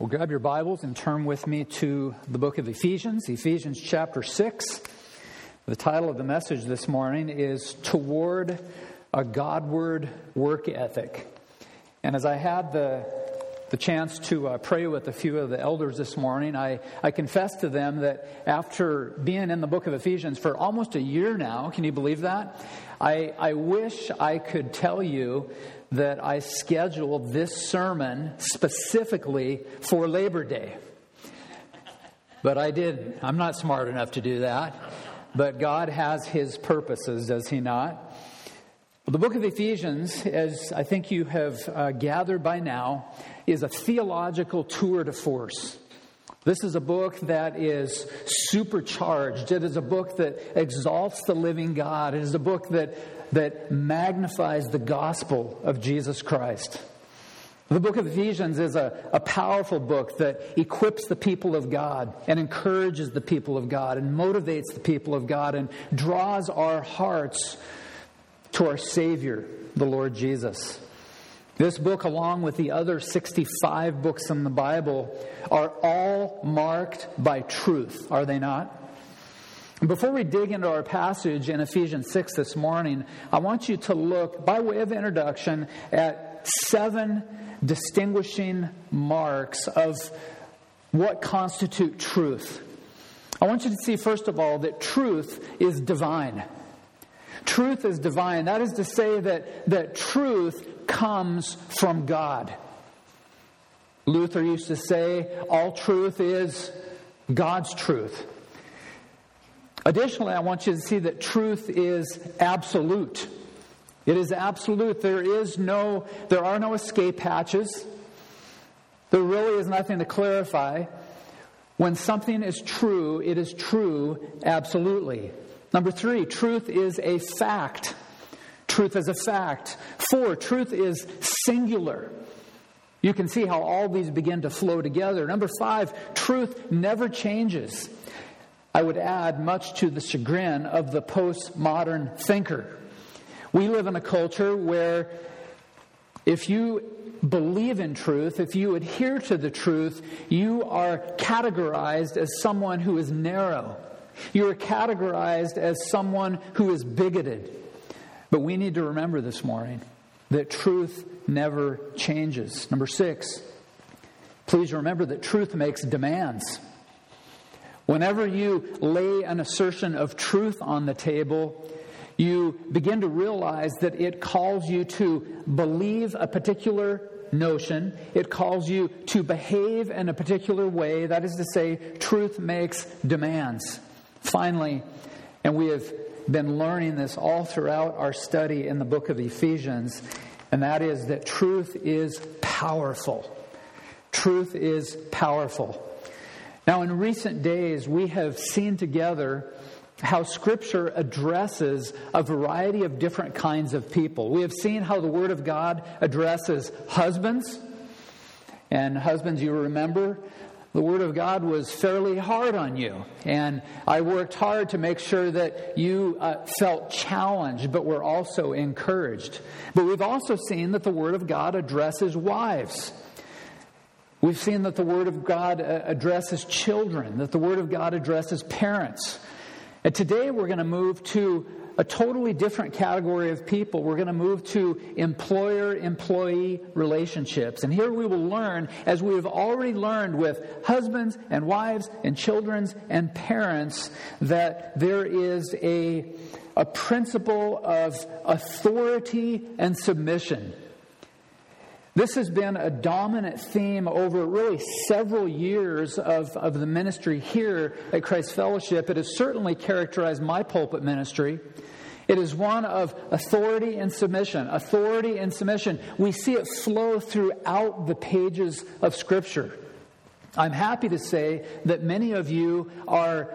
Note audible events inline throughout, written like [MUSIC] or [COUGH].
Well, grab your Bibles and turn with me to the book of Ephesians, Ephesians chapter 6. The title of the message this morning is Toward a Godward Work Ethic. And as I had the, the chance to uh, pray with a few of the elders this morning, I, I confessed to them that after being in the book of Ephesians for almost a year now, can you believe that? I, I wish I could tell you that I scheduled this sermon specifically for Labor Day. But I did. I'm not smart enough to do that. But God has His purposes, does He not? Well, the book of Ephesians, as I think you have uh, gathered by now, is a theological tour de force. This is a book that is supercharged. It is a book that exalts the living God. It is a book that that magnifies the gospel of Jesus Christ. The book of Ephesians is a, a powerful book that equips the people of God and encourages the people of God and motivates the people of God and draws our hearts to our Savior, the Lord Jesus. This book, along with the other 65 books in the Bible, are all marked by truth, are they not? Before we dig into our passage in Ephesians 6 this morning, I want you to look, by way of introduction, at seven distinguishing marks of what constitute truth. I want you to see, first of all, that truth is divine. Truth is divine. That is to say that, that truth comes from God. Luther used to say, all truth is God's truth. Additionally, I want you to see that truth is absolute. It is absolute. There is no, there are no escape hatches. There really is nothing to clarify. When something is true, it is true absolutely. Number three, truth is a fact. Truth is a fact. Four, truth is singular. You can see how all these begin to flow together. Number five, truth never changes. I would add, much to the chagrin of the postmodern thinker. We live in a culture where if you believe in truth, if you adhere to the truth, you are categorized as someone who is narrow. You are categorized as someone who is bigoted. But we need to remember this morning that truth never changes. Number six, please remember that truth makes demands. Whenever you lay an assertion of truth on the table, you begin to realize that it calls you to believe a particular notion. It calls you to behave in a particular way. That is to say, truth makes demands. Finally, and we have been learning this all throughout our study in the book of Ephesians, and that is that truth is powerful. Truth is powerful. Now, in recent days, we have seen together how Scripture addresses a variety of different kinds of people. We have seen how the Word of God addresses husbands. And husbands, you remember, the Word of God was fairly hard on you. And I worked hard to make sure that you uh, felt challenged, but were also encouraged. But we've also seen that the Word of God addresses wives. We've seen that the Word of God uh, addresses children, that the Word of God addresses parents. And today we're going to move to a totally different category of people. We're going to move to employer employee relationships. And here we will learn, as we have already learned with husbands and wives and children and parents, that there is a, a principle of authority and submission. This has been a dominant theme over really several years of, of the ministry here at Christ Fellowship. It has certainly characterized my pulpit ministry. It is one of authority and submission. Authority and submission. We see it flow throughout the pages of Scripture. I'm happy to say that many of you are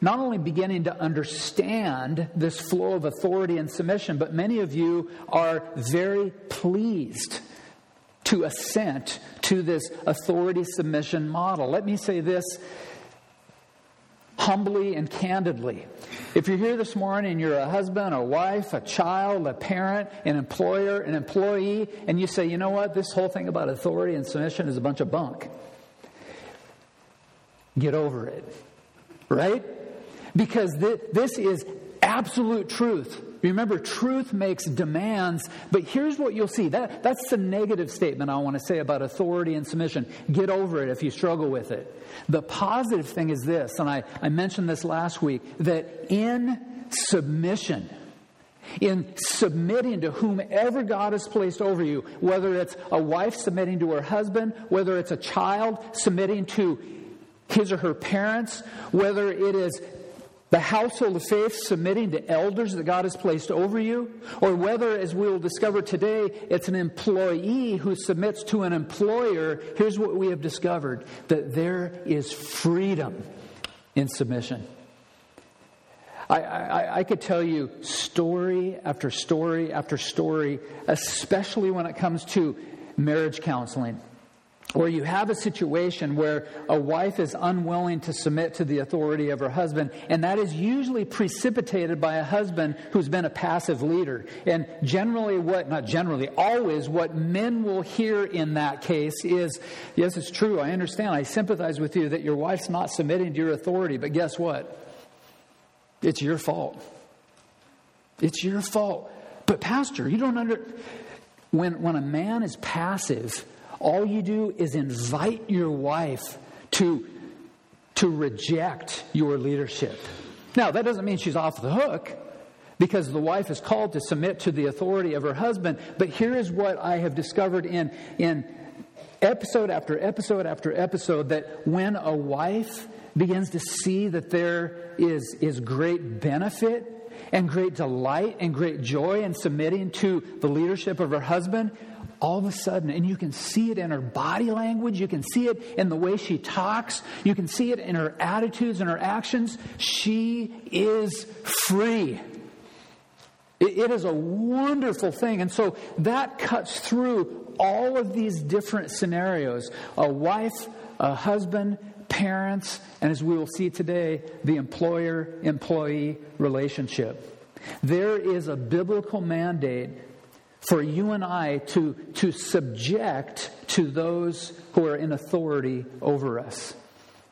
not only beginning to understand this flow of authority and submission, but many of you are very pleased to assent to this authority submission model. Let me say this humbly and candidly. If you're here this morning and you're a husband, a wife, a child, a parent, an employer, an employee, and you say, you know what, this whole thing about authority and submission is a bunch of bunk, get over it. Right? Because th- this is absolute truth. Remember, truth makes demands, but here's what you'll see. That, that's the negative statement I want to say about authority and submission. Get over it if you struggle with it. The positive thing is this, and I, I mentioned this last week, that in submission, in submitting to whomever God has placed over you, whether it's a wife submitting to her husband, whether it's a child submitting to his or her parents, whether it is the household of faith submitting to elders that God has placed over you, or whether, as we will discover today, it's an employee who submits to an employer, here's what we have discovered that there is freedom in submission. I, I, I, could tell you story after story after story, especially when it comes to marriage counseling where you have a situation where a wife is unwilling to submit to the authority of her husband, and that is usually precipitated by a husband who's been a passive leader. And generally, what, not generally, always, what men will hear in that case is yes, it's true, I understand, I sympathize with you that your wife's not submitting to your authority, but guess what? It's your fault. It's your fault. But, Pastor, you don't under. When, when a man is passive, all you do is invite your wife to, to reject your leadership. Now, that doesn't mean she's off the hook because the wife is called to submit to the authority of her husband. But here is what I have discovered in, in episode after episode after episode that when a wife begins to see that there is, is great benefit and great delight and great joy in submitting to the leadership of her husband, all of a sudden, and you can see it in her body language, you can see it in the way she talks, you can see it in her attitudes and her actions. She is free. it, it is a wonderful thing. And so that cuts through all of these different scenarios a wife, a husband, parents, and as we will see today, the employer employee relationship. There is a biblical mandate for you and I to, to subject to those who are in authority over us.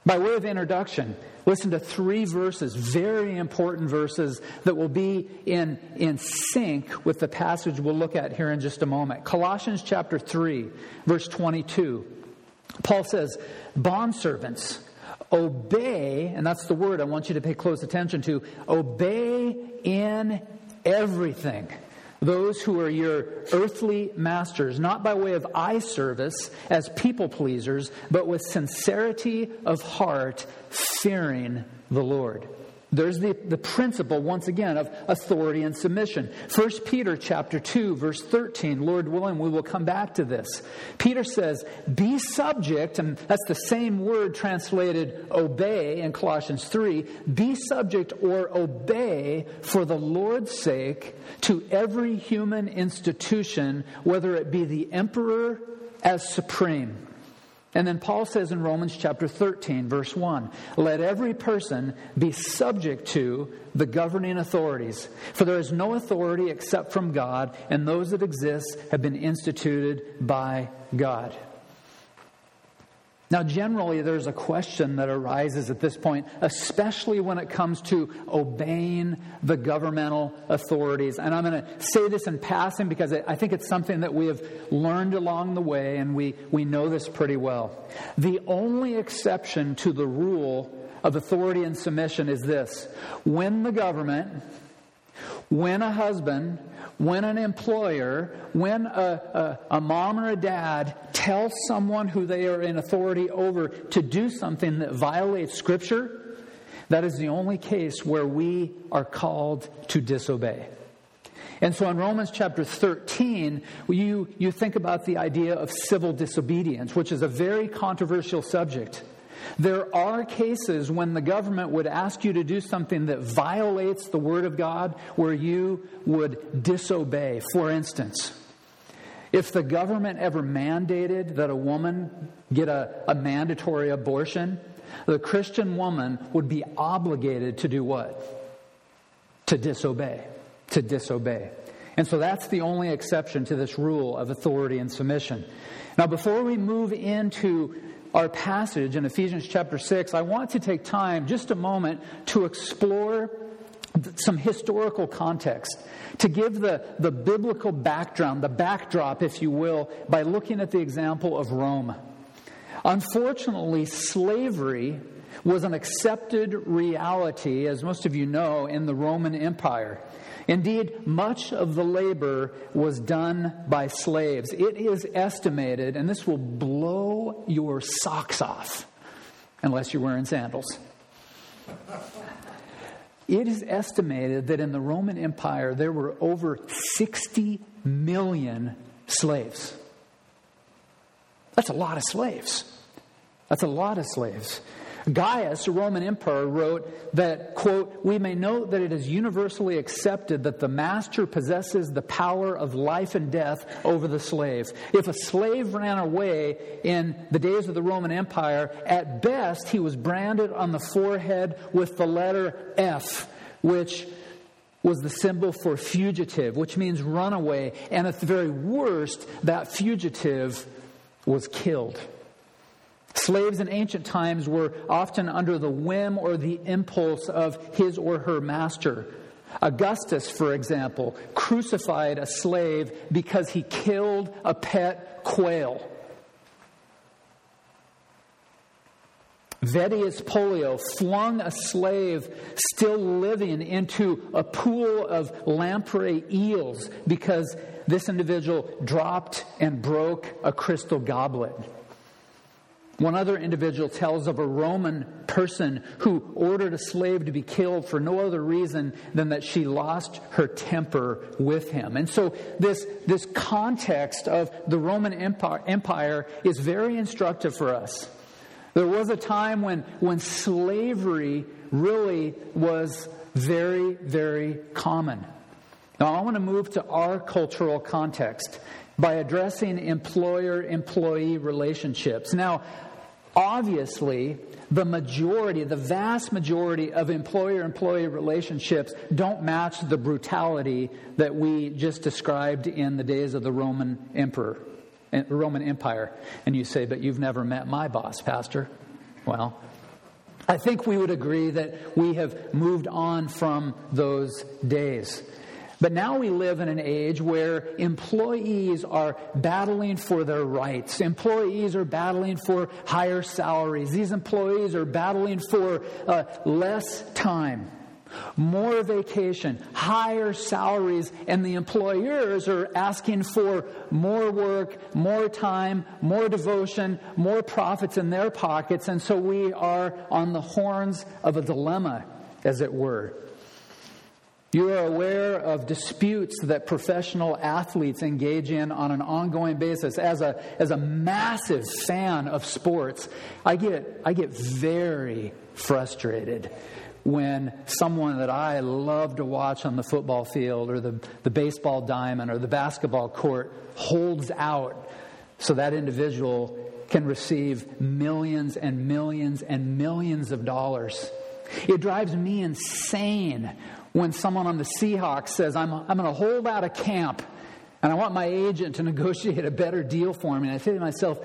By way of introduction, listen to three verses, very important verses that will be in, in sync with the passage we'll look at here in just a moment. Colossians chapter 3, verse 22. Paul says, Bondservants, obey, and that's the word I want you to pay close attention to, obey in everything those who are your earthly masters, not by way of eye service as people pleasers, but with sincerity of heart, fearing the Lord. There's the, the principle, once again, of authority and submission. 1 Peter chapter 2, verse 13, Lord willing, we will come back to this. Peter says, Be subject, and that's the same word translated obey in Colossians 3. Be subject or obey for the Lord's sake to every human institution, whether it be the emperor as supreme and then Paul says in Romans chapter 13, verse 1 Let every person be subject to the governing authorities, for there is no authority except from God, and those that exist have been instituted by God. Now, generally, there's a question that arises at this point, especially when it comes to obeying the governmental authorities. And I'm going to say this in passing because I think it's something that we have learned along the way and we, we know this pretty well. The only exception to the rule of authority and submission is this when the government, when a husband, when an employer, when a, a, a, mom or a dad tells someone who they are in authority over to do something that violates Scripture, that is the only case where we are called to disobey. And so in Romans chapter 13, you, you think about the idea of civil disobedience, which is a very controversial subject. There are cases when the government would ask you to do something that violates the Word of God where you would disobey. For instance, if the government ever mandated that a woman get a, a mandatory abortion, the Christian woman would be obligated to do what? To disobey. To disobey. And so that's the only exception to this rule of authority and submission. Now, before we move into our passage in Ephesians chapter 6, I want to take time, just a moment, to explore some historical context, to give the, the biblical background, the backdrop, if you will, by looking at the example of Rome. Unfortunately, slavery was an accepted reality, as most of you know, in the Roman Empire. Indeed, much of the labor was done by slaves. It is estimated, and this will blow your socks off, unless you're wearing sandals. It is estimated that in the Roman Empire there were over 60 million slaves. That's a lot of slaves. That's a lot of slaves. Gaius, a Roman emperor, wrote that, quote, we may note that it is universally accepted that the master possesses the power of life and death over the slave. If a slave ran away in the days of the Roman Empire, at best he was branded on the forehead with the letter F, which was the symbol for fugitive, which means runaway. And at the very worst, that fugitive was killed. Slaves in ancient times were often under the whim or the impulse of his or her master. Augustus, for example, crucified a slave because he killed a pet quail. Vedius Pollio flung a slave still living into a pool of lamprey eels because this individual dropped and broke a crystal goblet. One other individual tells of a Roman person who ordered a slave to be killed for no other reason than that she lost her temper with him. And so this, this context of the Roman Empire, Empire is very instructive for us. There was a time when, when slavery really was very, very common. Now, I want to move to our cultural context by addressing employer employee relationships. Now, Obviously, the majority, the vast majority of employer employee relationships don't match the brutality that we just described in the days of the Roman emperor, eh, Roman Empire. And you say, but you've never met my boss, Pastor. Well, I think we would agree that we have moved on from those days. But now we live in an age where employees are battling for their rights. Employees are battling for higher salaries. These employees are battling for uh, less time, more vacation, higher salaries, and the employers are asking for more work, more time, more devotion, more profits in their pockets. And so we are on the horns of a dilemma, as it were. You are aware of disputes that professional athletes engage in on an ongoing basis. As a, as a massive fan of sports, I get, I get very frustrated when someone that I love to watch on the football field or the, the baseball diamond or the basketball court holds out so that individual can receive millions and millions and millions of dollars. It drives me insane when someone on the Seahawks says, I'm, I'm going to hold out a camp and I want my agent to [LAUGHS] negotiate a better deal for me. And I say to myself,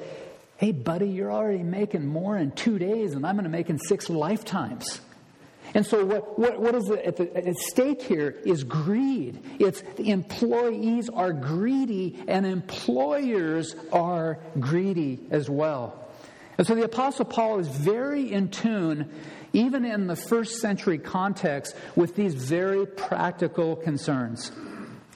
hey, buddy, you're already making more in two days than I'm going to make in six lifetimes. And so, what, what, what is at, the, at stake here is greed. It's employees are greedy and employers are greedy as well. And so, the Apostle Paul is very in tune even in the first century context, with these very practical concerns.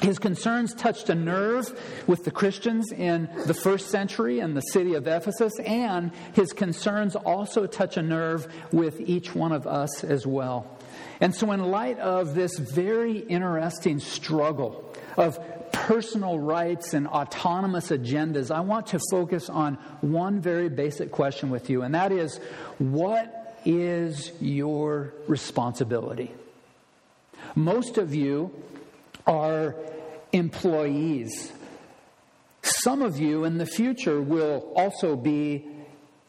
His concerns touched a nerve with the Christians in the first century in the city of Ephesus, and his concerns also touch a nerve with each one of us as well. And so, in light of this very interesting struggle of personal rights and autonomous agendas, I want to focus on one very basic question with you, and that is what is your responsibility. Most of you are employees. Some of you in the future will also be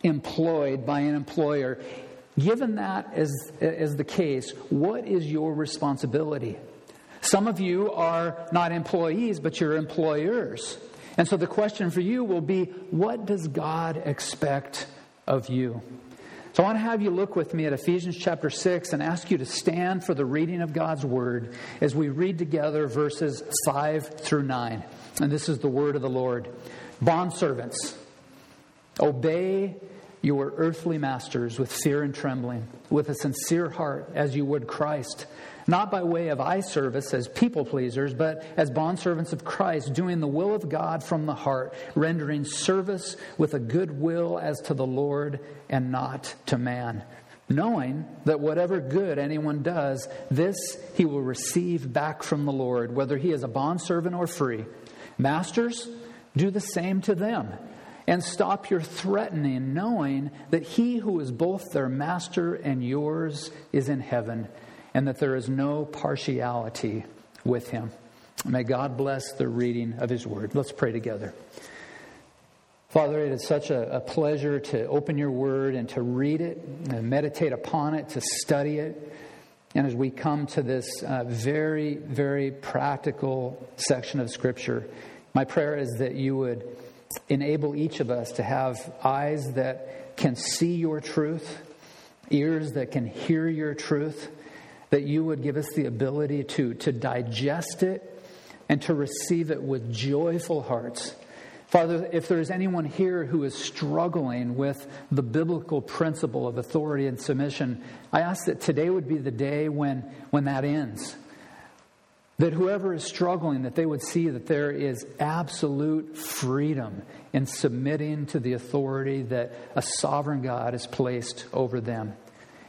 employed by an employer, given that as, as the case, what is your responsibility? Some of you are not employees, but you're employers. And so the question for you will be what does God expect of you? So I want to have you look with me at Ephesians chapter 6 and ask you to stand for the reading of God's word as we read together verses 5 through 9. And this is the word of the Lord. Bondservants, obey your earthly masters with fear and trembling, with a sincere heart, as you would Christ not by way of eye service as people pleasers, but as bondservants of Christ, doing the will of God from the heart, rendering service with a good will as to the Lord and not to man. Knowing that whatever good anyone does, this he will receive back from the Lord, whether he is a bondservant or free. Masters, do the same to them. And stop your threatening, knowing that he who is both their master and yours is in heaven and that there is no partiality with him. May God bless the reading of his word. Let's pray together. Father, it is such a, a, pleasure to open your word and to read it, and meditate upon it, to study it. And as we come to this uh, very, very practical section of Scripture, my prayer is that you would enable each of us to have eyes that can see your truth, ears that can hear your truth that you would give us the ability to, to digest it and to receive it with joyful hearts. Father, if there's anyone here who is struggling with the biblical principle of authority and submission, I ask that today would be the day when, when that ends. That whoever is struggling, that they would see that there is absolute freedom in submitting to the authority that a sovereign God has placed over them.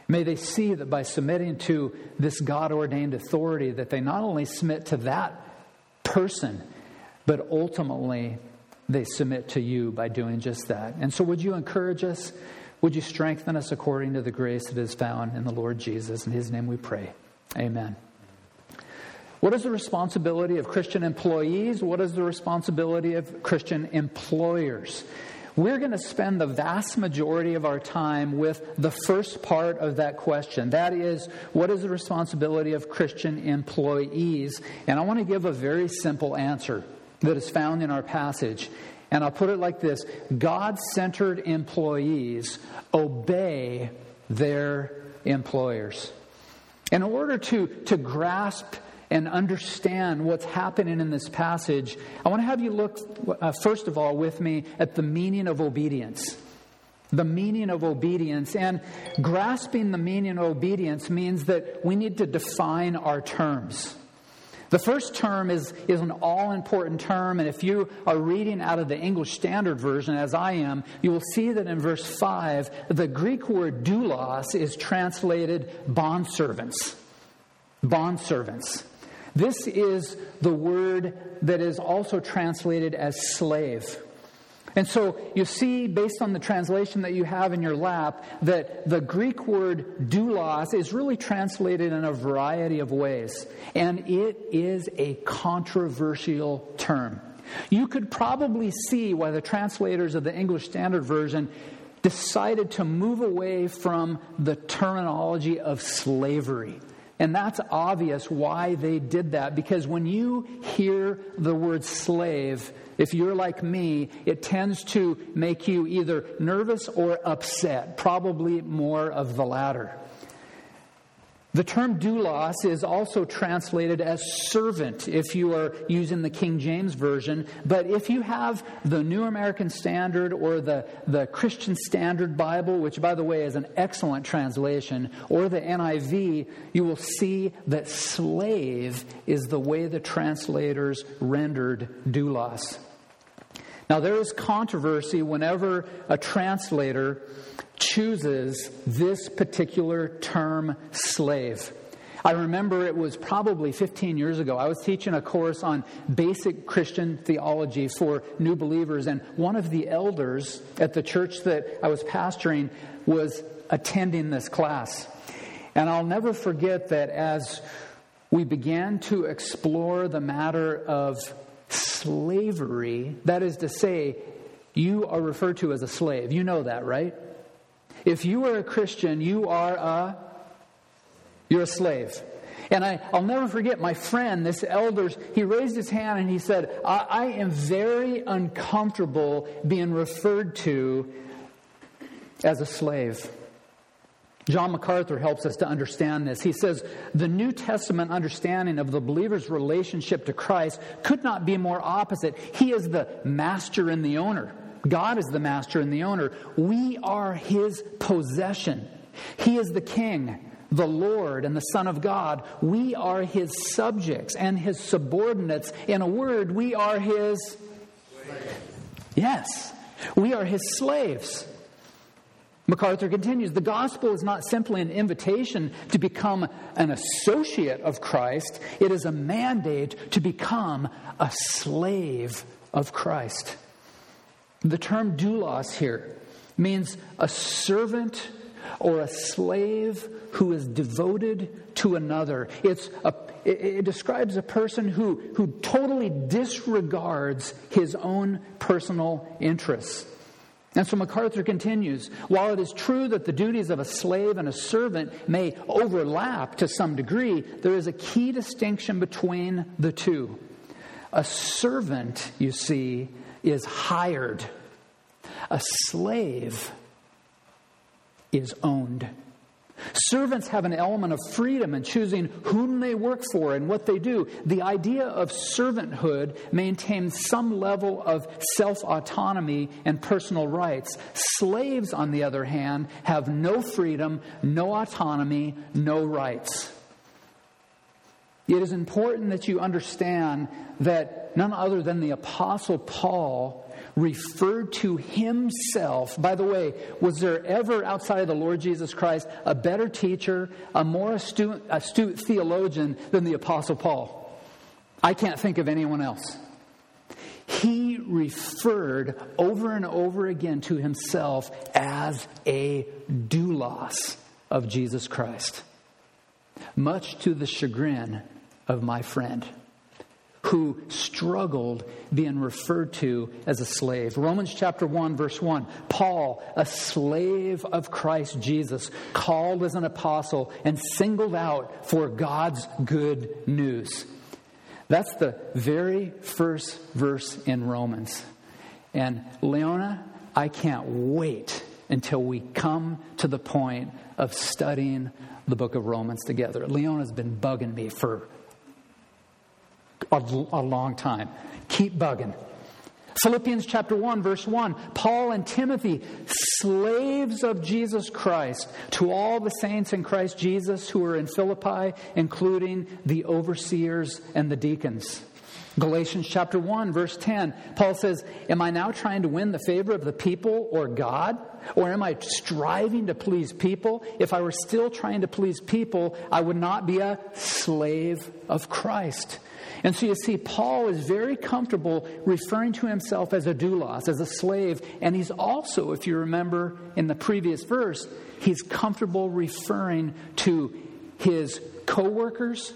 May they see that by submitting to this God ordained authority, that they not only submit to that person, but ultimately they submit to you by doing just that. And so, would you encourage us? Would you strengthen us according to the grace that is found in the Lord Jesus? In his name we pray. Amen. What is the responsibility of Christian employees? What is the responsibility of Christian employers? We're going to spend the vast majority of our time with the first part of that question. That is, what is the responsibility of Christian employees? And I want to give a very simple answer that is found in our passage. And I'll put it like this God centered employees obey their employers. In order to, to grasp and understand what's happening in this passage, I want to have you look, uh, first of all, with me at the meaning of obedience. The meaning of obedience. And grasping the meaning of obedience means that we need to define our terms. The first term is, is an all important term, and if you are reading out of the English Standard Version, as I am, you will see that in verse 5, the Greek word doulos is translated bondservants. Bondservants. This is the word that is also translated as slave. And so you see, based on the translation that you have in your lap, that the Greek word doulos is really translated in a variety of ways. And it is a controversial term. You could probably see why the translators of the English Standard Version decided to move away from the terminology of slavery. And that's obvious why they did that. Because when you hear the word slave, if you're like me, it tends to make you either nervous or upset, probably more of the latter. The term doulos is also translated as servant if you are using the King James Version. But if you have the New American Standard or the, the Christian Standard Bible, which, by the way, is an excellent translation, or the NIV, you will see that slave is the way the translators rendered doulos. Now, there is controversy whenever a translator chooses this particular term slave. I remember it was probably 15 years ago. I was teaching a course on basic Christian theology for new believers, and one of the elders at the church that I was pastoring was attending this class. And I'll never forget that as we began to explore the matter of slavery, that is to say, you are referred to as a slave. You know that, right? If you are a Christian, you are a you're a slave. And I, will never forget my friend, this elder, he raised his hand and he said, I, I am very uncomfortable being referred to as a slave. John MacArthur helps us to understand this. He says, The New Testament understanding of the believer's relationship to Christ could not be more opposite. He is the master and the owner. God is the master and the owner. We are his possession. He is the king, the Lord, and the Son of God. We are his subjects and his subordinates. In a word, we are his. Yes, we are his slaves. MacArthur continues The gospel is not simply an invitation to become an associate of Christ, it is a mandate to become a slave of Christ. The term doulos here means a servant or a slave who is devoted to another. It's a, it, describes a person who, who totally disregards his own personal interests. And so MacArthur continues While it is true that the duties of a slave and a servant may overlap to some degree, there is a key distinction between the two. A servant, you see, is hired, a slave is owned. Servants have an element of freedom in choosing whom they work for and what they do. The idea of servanthood maintains some level of self autonomy and personal rights. Slaves, on the other hand, have no freedom, no autonomy, no rights. It is important that you understand that none other than the Apostle Paul referred to himself. By the way, was there ever outside of the Lord Jesus Christ a better teacher, a more astute, astute theologian than the Apostle Paul? I can't think of anyone else. He referred over and over again to himself as a doulos of Jesus Christ, much to the chagrin of my friend who struggled being referred to as a slave. Romans chapter 1, verse 1 Paul, a slave of Christ Jesus, called as an apostle and singled out for God's good news. That's the very first verse in Romans. And Leona, I can't wait until we come to the point of studying the book of Romans together. Leona's been bugging me for a, a long time. Keep bugging. Philippians chapter 1, verse 1 Paul and Timothy, slaves of Jesus Christ, to all the saints in Christ Jesus who are in Philippi, including the overseers and the deacons. Galatians chapter 1, verse 10, Paul says, Am I now trying to win the favor of the people or God? Or am I striving to please people? If I were still trying to please people, I would not be a slave of Christ. And so you see, Paul is very comfortable referring to himself as a doulos, as a slave. And he's also, if you remember in the previous verse, he's comfortable referring to his co workers,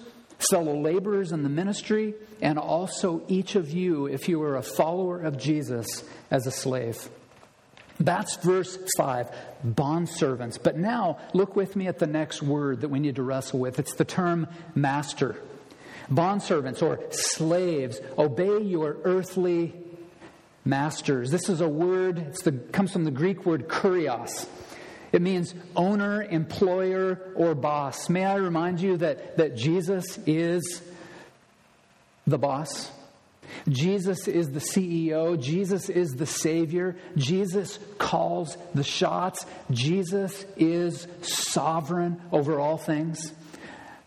fellow laborers in the ministry, and also each of you, if you are a follower of Jesus, as a slave. That's verse 5, bondservants. But now, look with me at the next word that we need to wrestle with. It's the term master. Bondservants or slaves, obey your earthly masters. This is a word, it comes from the Greek word kurios. It means owner, employer, or boss. May I remind you that, that Jesus is the boss? Jesus is the CEO. Jesus is the Savior. Jesus calls the shots. Jesus is sovereign over all things.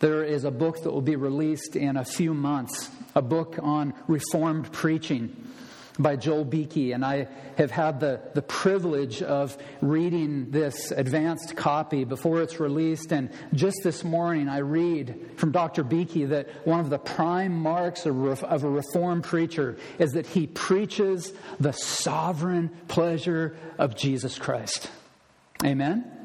There is a book that will be released in a few months, a book on Reformed preaching by Joel Beeke, and I have had the, the privilege of reading this advanced copy before it's released. And just this morning, I read from Dr. Beeke that one of the prime marks of, of a Reformed preacher is that he preaches the sovereign pleasure of Jesus Christ. Amen?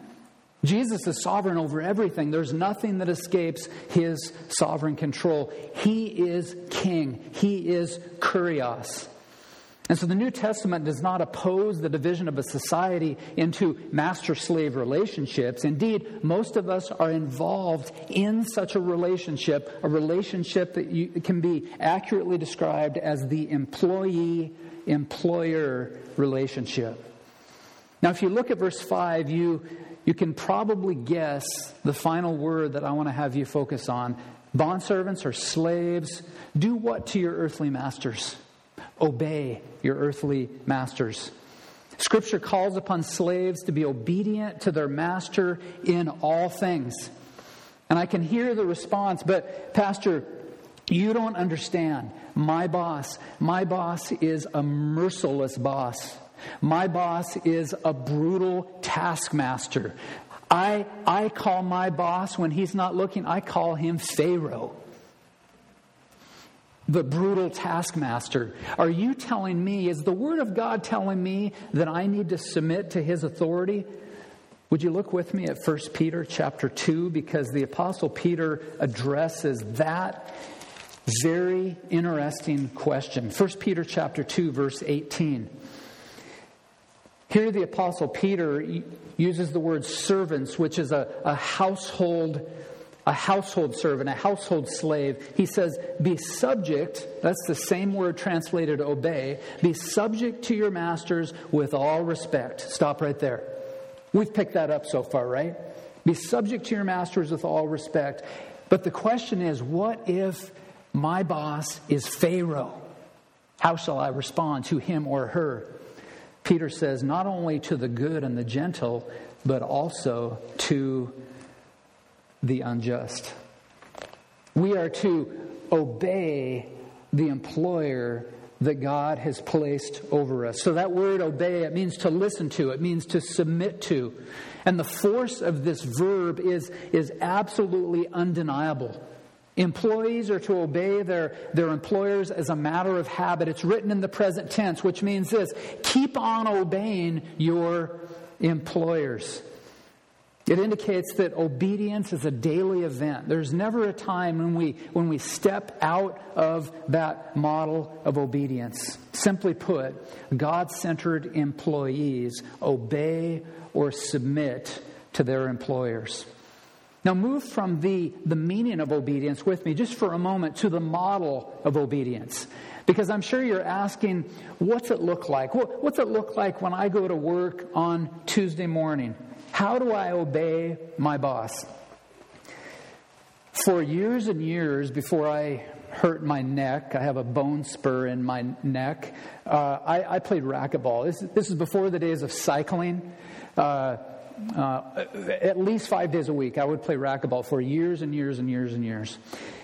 Jesus is sovereign over everything. There's nothing that escapes his sovereign control. He is king, he is kurios. And so the New Testament does not oppose the division of a society into master slave relationships. Indeed, most of us are involved in such a relationship, a relationship that you, can be accurately described as the employee employer relationship. Now, if you look at verse 5, you, you can probably guess the final word that I want to have you focus on. Bondservants or slaves, do what to your earthly masters? Obey your earthly masters. Scripture calls upon slaves to be obedient to their master in all things. And I can hear the response, but Pastor, you don't understand. My boss, my boss is a merciless boss. My boss is a brutal taskmaster. I, I call my boss when he's not looking, I call him Pharaoh the brutal taskmaster. Are you telling me, is the Word of God telling me that I need to submit to His authority? Would you look with me at 1 Peter chapter 2 because the apostle Peter addresses that very interesting question. 1 Peter chapter 2 verse 18. Here the apostle Peter uses the word servants which is a, a household a household servant, a household slave. He says, Be subject, that's the same word translated obey, be subject to your masters with all respect. Stop right there. We've picked that up so far, right? Be subject to your masters with all respect. But the question is, what if my boss is Pharaoh? How shall I respond to him or her? Peter says, not only to the good and the gentle, but also to the unjust. We are to obey the employer that God has placed over us. So that word obey, it means to listen to, it means to submit to. And the force of this verb is, is absolutely undeniable. Employees are to obey their, their employers as a matter of habit. It's written in the present tense, which means this keep on obeying your employers. It indicates that obedience is a daily event. There's never a time when we, when we step out of that model of obedience. Simply put, God centered employees obey or submit to their employers. Now, move from the, the meaning of obedience with me just for a moment to the model of obedience. Because I'm sure you're asking, what's it look like? What's it look like when I go to work on Tuesday morning? How do I obey my boss? For years and years before I hurt my neck, I have a bone spur in my neck. Uh, I, I, played racquetball. This, this, is before the days of cycling. Uh, uh, at least five days a week, I would play racquetball for years and years and years and years.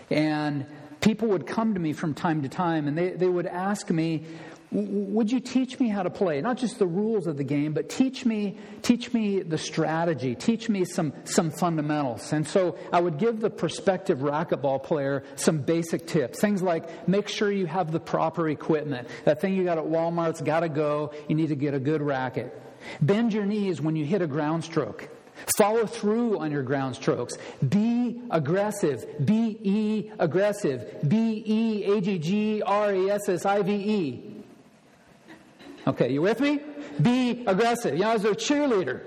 And people would come to me from time to time and they, they would ask me, would you teach me how to play? Not just the rules of the game but teach me teach me the strategy teach me some some fundamentals. And so i would give the prospective racquetball player some basic tips things like make sure you have the proper equipment. That thing you got at walmart's got to go. You need to get a good racket bend your knees when you hit a ground stroke Follow through on your ground strokes. Be aggressive. B E aggressive. B E A G G R E S S I V E. Okay, you with me? Be aggressive. You know, as a cheerleader,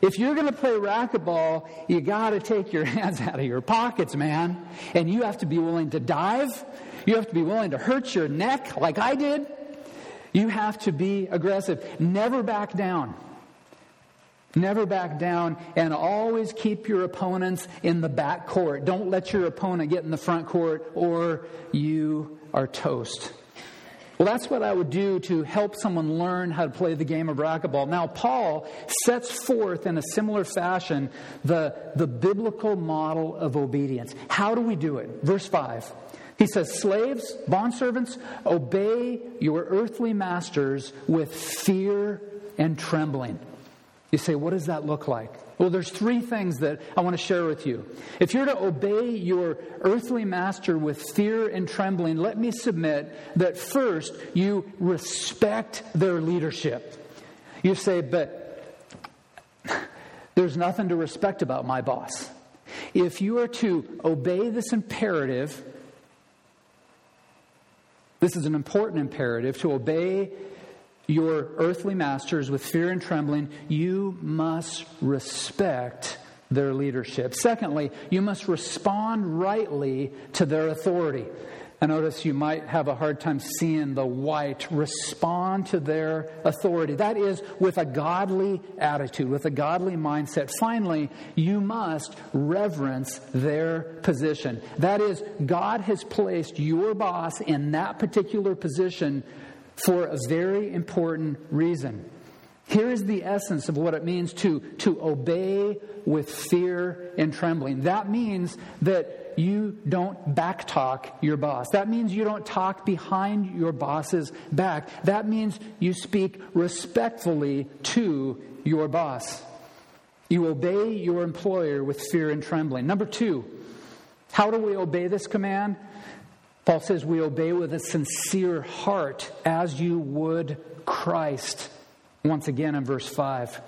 if you're going to play racquetball, you got to take your [LAUGHS] hands out of your pockets, man. And you have to be willing to dive. You have to be willing to hurt your neck like I did. You have to be aggressive. Never back down. Never back down and always keep your opponents in the back court. Don't let your opponent get in the front court or you are toast. Well, that's what I would do to help someone learn how to play the game of racquetball. Now, Paul sets forth in a similar fashion the, the biblical model of obedience. How do we do it? Verse 5. He says, Slaves, bondservants, obey your earthly masters with fear and trembling. You say, what does that look like? Well, there's three things that I want to share with you. If you're to obey your earthly master with fear and trembling, let me submit that first you respect their leadership. You say, but [LAUGHS] there's nothing to respect about my boss. If you are to obey this imperative, This is an important imperative to obey your earthly masters with fear and trembling. You must respect their leadership. Secondly, you must respond rightly to their authority. I notice you might have a hard time seeing the white respond to their authority. That is with a godly attitude, with a godly mindset. Finally, you must reverence their position. That is, God has placed your boss in that particular position for a very important reason. Here is the essence of what it means to, to obey with fear and trembling. That means that you don't backtalk your boss. That means you don't talk behind your boss's back. That means you speak respectfully to your boss. You obey your employer with fear and trembling. Number two, how do we obey this command? Paul says we obey with a sincere heart as you would Christ. Once again in verse 5.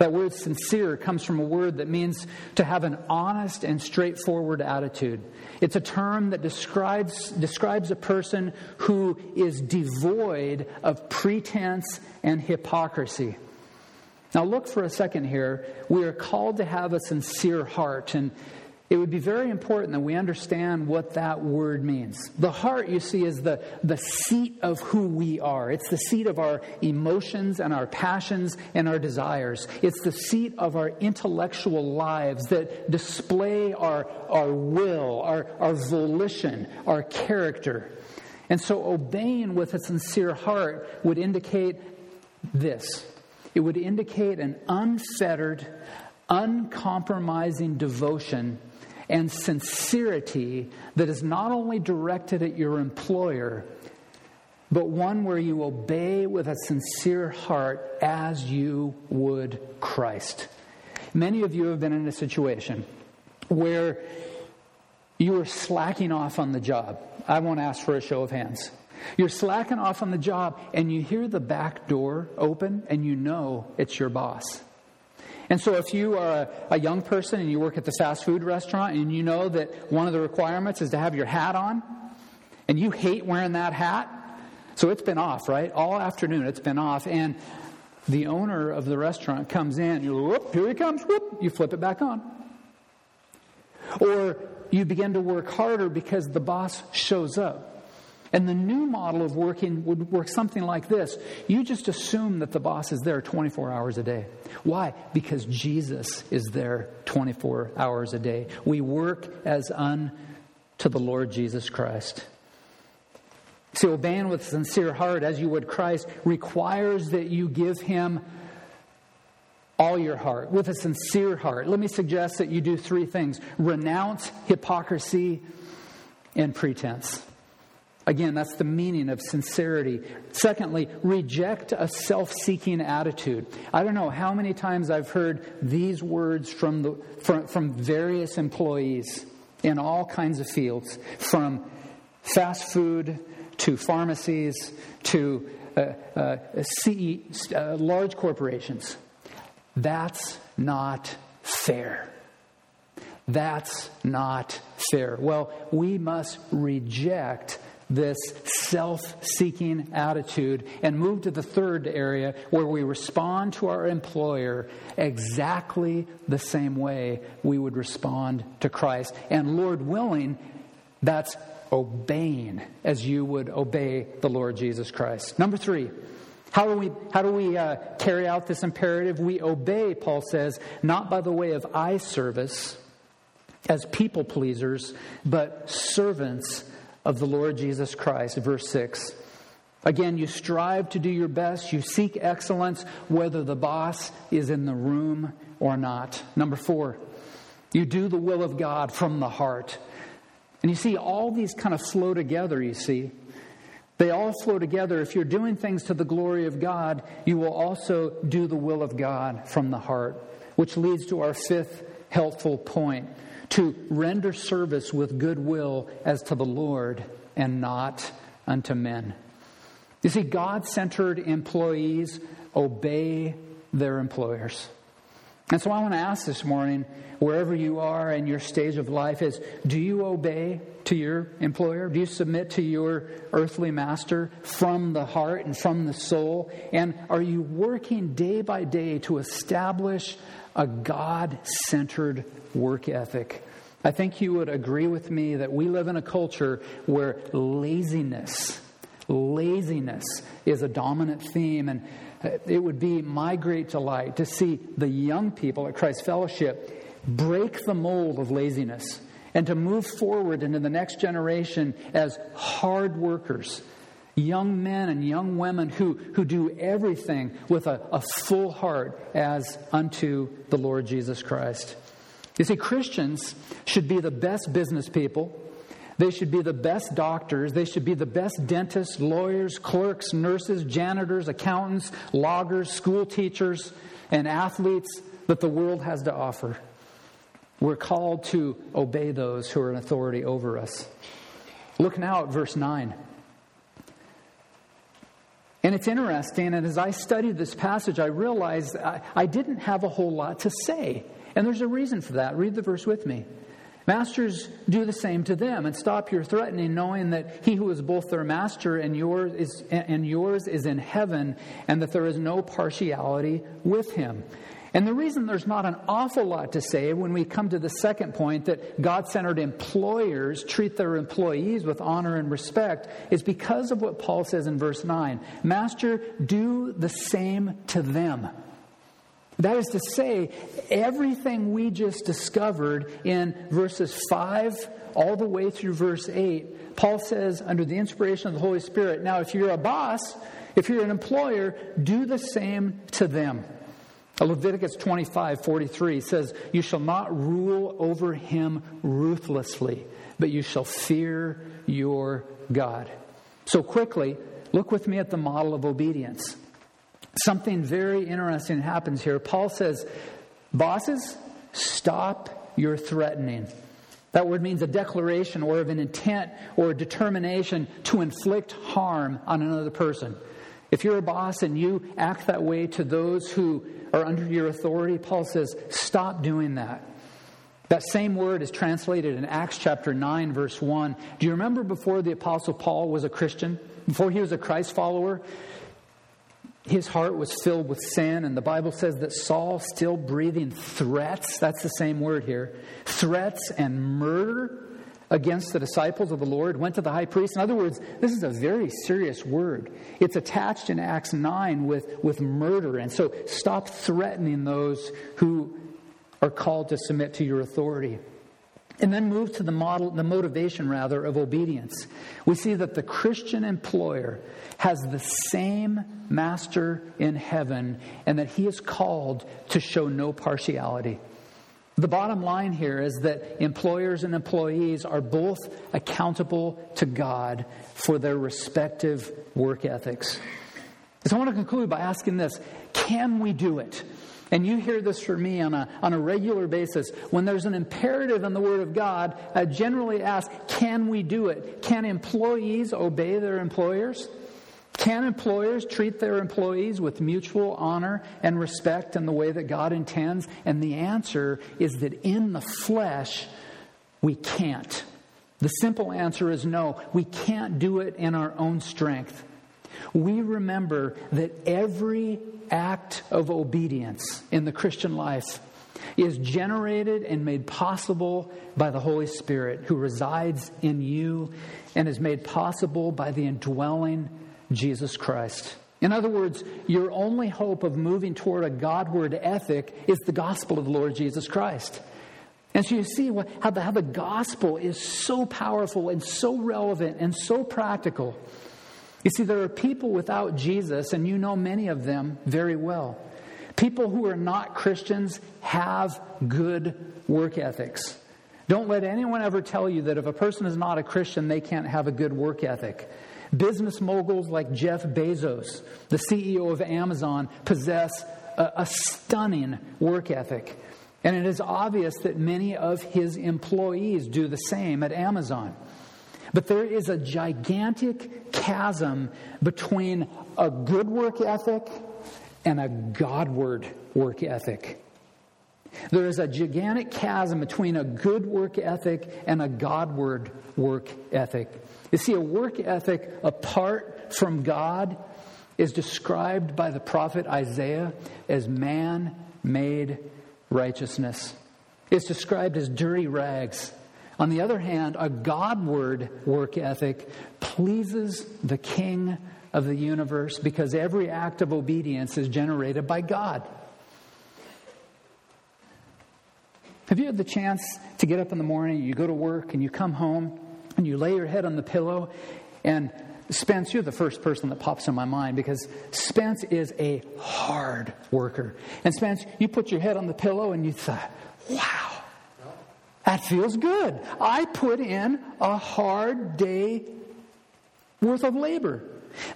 That word sincere comes from a word that means to have an honest and straightforward attitude. It's a term that describes, describes a person who is devoid of pretense and hypocrisy. Now, look for a second here. We are called to have a sincere heart. And it would be very important that we understand what that word means. The heart, you see, is the, the seat of who we are. It's the seat of our emotions and our passions and our desires. It's the seat of our intellectual lives that display our, our will, our, our volition, our character. And so obeying with a sincere heart would indicate this it would indicate an unfettered, uncompromising devotion and sincerity that is not only directed at your employer, but one where you obey with a sincere heart as you would Christ. Many of you have been in a situation where you are slacking off on the job. I won't ask for a show of hands. You're slacking off on the job and you hear the back door open and you know it's your boss. And so, if you are a, a, young person and you work at the fast food restaurant and you know that one of the requirements is to have your hat on, and you hate wearing that hat, so it's been off, right? All afternoon it's been off, and the owner of the restaurant comes in, you whoop, here he comes, whoop, you flip it back on. Or you begin to work harder because the boss shows up. And the new model of working would work something like this you just assume that the boss is there 24 hours a day. Why? Because Jesus is there 24 hours a day. We work as unto the Lord Jesus Christ. So, obeying with sincere heart as you would Christ requires that you give him all your heart, with a sincere heart. Let me suggest that you do three things renounce hypocrisy and pretense. Again, that's the meaning of sincerity. Secondly, reject a self seeking attitude. I don't know how many times I've heard these words from, the, from, from various employees in all kinds of fields, from fast food to pharmacies to uh, uh, CE, uh, large corporations. That's not fair. That's not fair. Well, we must reject this self seeking attitude and move to the third area where we respond to our employer exactly the same way we would respond to Christ. And Lord willing, that's obeying as you would obey the Lord Jesus Christ. Number three, how do we, how do we uh, carry out this imperative? We obey, Paul says, not by the way of eye service as people pleasers, but servants of the Lord Jesus Christ. Verse 6. Again, you strive to do your best. You seek excellence, whether the boss is in the room or not. Number four, you do the will of God from the heart. And you see, all these kind of flow together, you see. They all flow together. If you're doing things to the glory of God, you will also do the will of God from the heart, which leads to our fifth helpful point to render service with goodwill as to the Lord and not unto men. You see, God centered employees obey their employers. And so I want to ask this morning, wherever you are in your stage of life, is do you obey to your employer? Do you submit to your earthly master from the heart and from the soul? And are you working day by day to establish a God centered work ethic? I think you would agree with me that we live in a culture where laziness, laziness is a dominant theme. And uh, it would be my great delight to see the young people at Christ Fellowship break the mold of laziness and to move forward into the next generation as hard workers, young men and young women who, who do everything with a, a full heart as unto the Lord Jesus Christ. You see, Christians should be the best business people. They should be the best doctors. They should be the best dentists, lawyers, clerks, nurses, janitors, accountants, loggers, school teachers, and athletes that the world has to offer. We're called to obey those who are in authority over us. Look now at verse 9. And it's interesting, and as I studied this passage, I realized I, I didn't have a whole lot to say. And there's a reason for that. Read the verse with me. Masters, do the same to them and stop your threatening, knowing that he who is both their master and yours is, and yours is in heaven, and that there is no partiality with him. And the reason there's not an awful lot to say when we come to the second point that God centered employers treat their employees with honor and respect is because of what Paul says in verse 9 Master, do the same to them. That is to say, everything we just discovered in verses 5 all the way through verse 8, Paul says, under the inspiration of the Holy Spirit, now if you're a boss, if you're an employer, do the same to them. Uh, Leviticus 25 43 says, You shall not rule over him ruthlessly, but you shall fear your God. So, quickly, look with me at the model of obedience. Something very interesting happens here. Paul says, Bosses, stop your threatening. That word means a declaration or of an intent or a determination to inflict harm on another person. If you're a boss and you act that way to those who are under your authority, Paul says, stop doing that. That same word is translated in Acts chapter 9, verse 1. Do you remember before the Apostle Paul was a Christian? Before he was a Christ follower? his heart was filled with sin, and the Bible says that Saul, still breathing threats, that's the same word here, threats and murder against the disciples of the Lord, went to the high priest. In other words, this is a very serious word. It's attached in Acts 9 with, with murder. And so stop threatening those who are called to submit to your authority. And then move to the model, the motivation rather, of obedience. We see that the Christian employer has the same master in heaven and that he is called to show no partiality. The bottom line here is that employers and employees are both accountable to God for their respective work ethics. So I want to conclude by asking this can we do it? And you hear this from me on a, on a regular basis. When there's an imperative in the Word of God, I generally ask, can we do it? Can employees obey their employers? Can employers treat their employees with mutual honor and respect in the way that God intends? And the answer is that in the flesh, we can't. The simple answer is no. We can't do it in our own strength. We remember that every act of obedience in the Christian life is generated and made possible by the Holy Spirit who resides in you and is made possible by the indwelling Jesus Christ. In other words, your only hope of moving toward a Godward ethic is the gospel of the Lord Jesus Christ. And so you see how, the, how the gospel is so powerful and so relevant and so practical. You see, there are people without Jesus, and you know many of them very well. People who are not Christians have good work ethics. Don't let anyone ever tell you that if a person is not a Christian, they can't have a good work ethic. Business moguls like Jeff Bezos, the CEO of Amazon, possess a, a stunning work ethic. And it is obvious that many of his employees do the same at Amazon. But there is a gigantic chasm between a good work ethic and a Godward work ethic. There is a gigantic chasm between a good work ethic and a Godward work ethic. You see, a work ethic apart from God is described by the prophet Isaiah as man made righteousness. It's described as dirty rags. On the other hand, a Godward work ethic pleases the King of the universe because every act of obedience is generated by God. Have you had the chance to get up in the morning, you go to work, and you come home, and you lay your head on the pillow, and Spence, you're the first person that pops in my mind because Spence is a hard worker. And Spence, you put your head on the pillow and you thought, wow, that feels good. I put in a hard day worth of labor.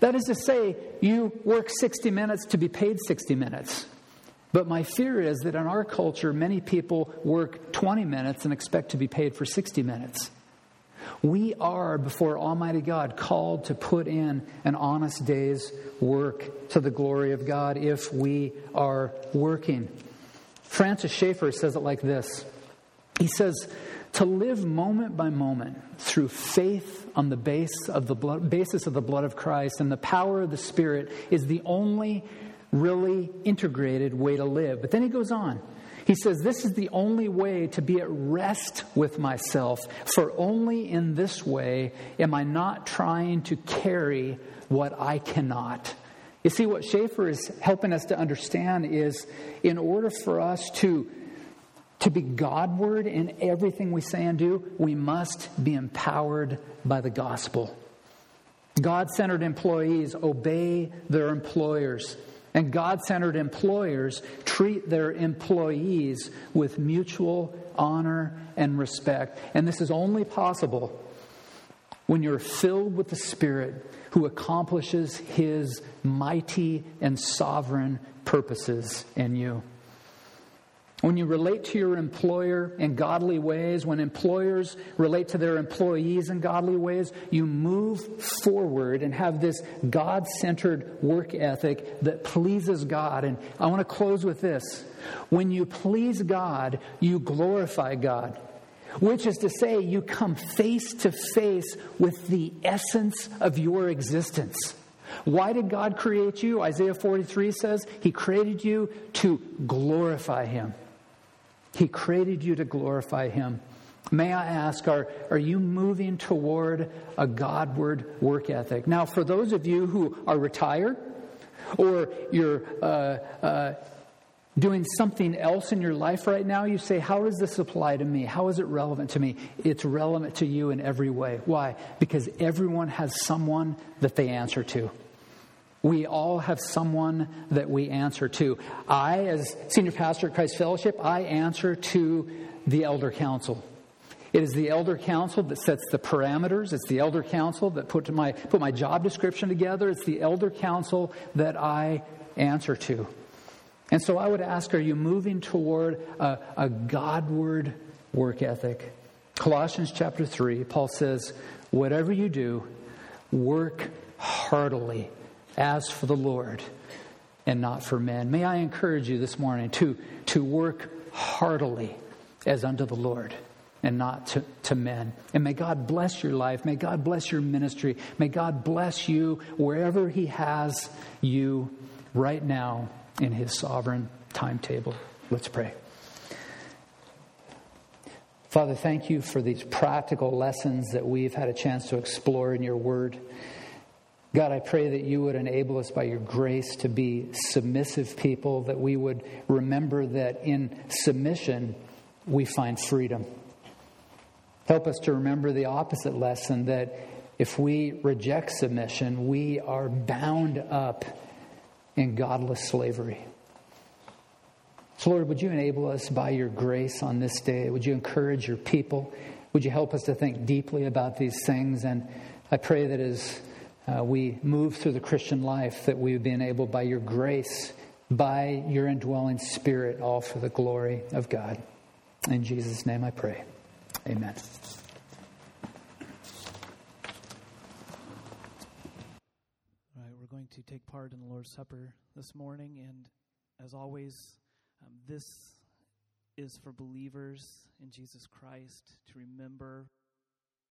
That is to say, you work 60 minutes to be paid 60 minutes. But my fear is that in our culture, many people work 20 minutes and expect to be paid for 60 minutes. We are, before Almighty God, called to put in an honest day's work to the glory of God if we are working. Francis Schaeffer says it like this He says, to live moment by moment through faith on the base of the blood, basis of the blood of Christ and the power of the Spirit is the only really integrated way to live. But then he goes on. He says, This is the only way to be at rest with myself, for only in this way am I not trying to carry what I cannot. You see, what Schaeffer is helping us to understand is in order for us to to be Godward in everything we say and do, we must be empowered by the gospel. God centered employees obey their employers, and God centered employers treat their employees with mutual honor and respect. And this is only possible when you're filled with the Spirit who accomplishes his mighty and sovereign purposes in you. When you relate to your employer in godly ways, when employers relate to their employees in godly ways, you move forward and have this God centered work ethic that pleases God. And I want to close with this. When you please God, you glorify God, which is to say, you come face to face with the essence of your existence. Why did God create you? Isaiah 43 says He created you to glorify Him. He created you to glorify Him. May I ask, are, are you moving toward a Godward work ethic? Now, for those of you who are retired or you're uh, uh, doing something else in your life right now, you say, How does this apply to me? How is it relevant to me? It's relevant to you in every way. Why? Because everyone has someone that they answer to. We all have someone that we answer to. I, as senior pastor at Christ Fellowship, I answer to the elder council. It is the elder council that sets the parameters. It's the elder council that put my, put my job description together. It's the elder council that I answer to. And so I would ask are you moving toward a, a Godward work ethic? Colossians chapter 3, Paul says, Whatever you do, work heartily as for the Lord and not for men. May I encourage you this morning to, to work heartily as unto the Lord and not to, to men. And may God bless your life. May God bless your ministry. May God bless you wherever He has you right now in His sovereign timetable. Let's pray. Father, thank you for these practical lessons that we've had a chance to explore in your word. God, I pray that you would enable us by your grace to be submissive people, that we would remember that in submission we find freedom. Help us to remember the opposite lesson that if we reject submission, we are bound up in godless slavery. So, Lord, would you enable us by your grace on this day? Would you encourage your people? Would you help us to think deeply about these things? And I pray that as uh, we move through the Christian life, that we've been able, by your grace, by your indwelling spirit, all for the glory of God. In Jesus' name I pray. Amen. All right, we're going to take part in the Lord's Supper this morning, and as always, um, this is for believers in Jesus Christ to remember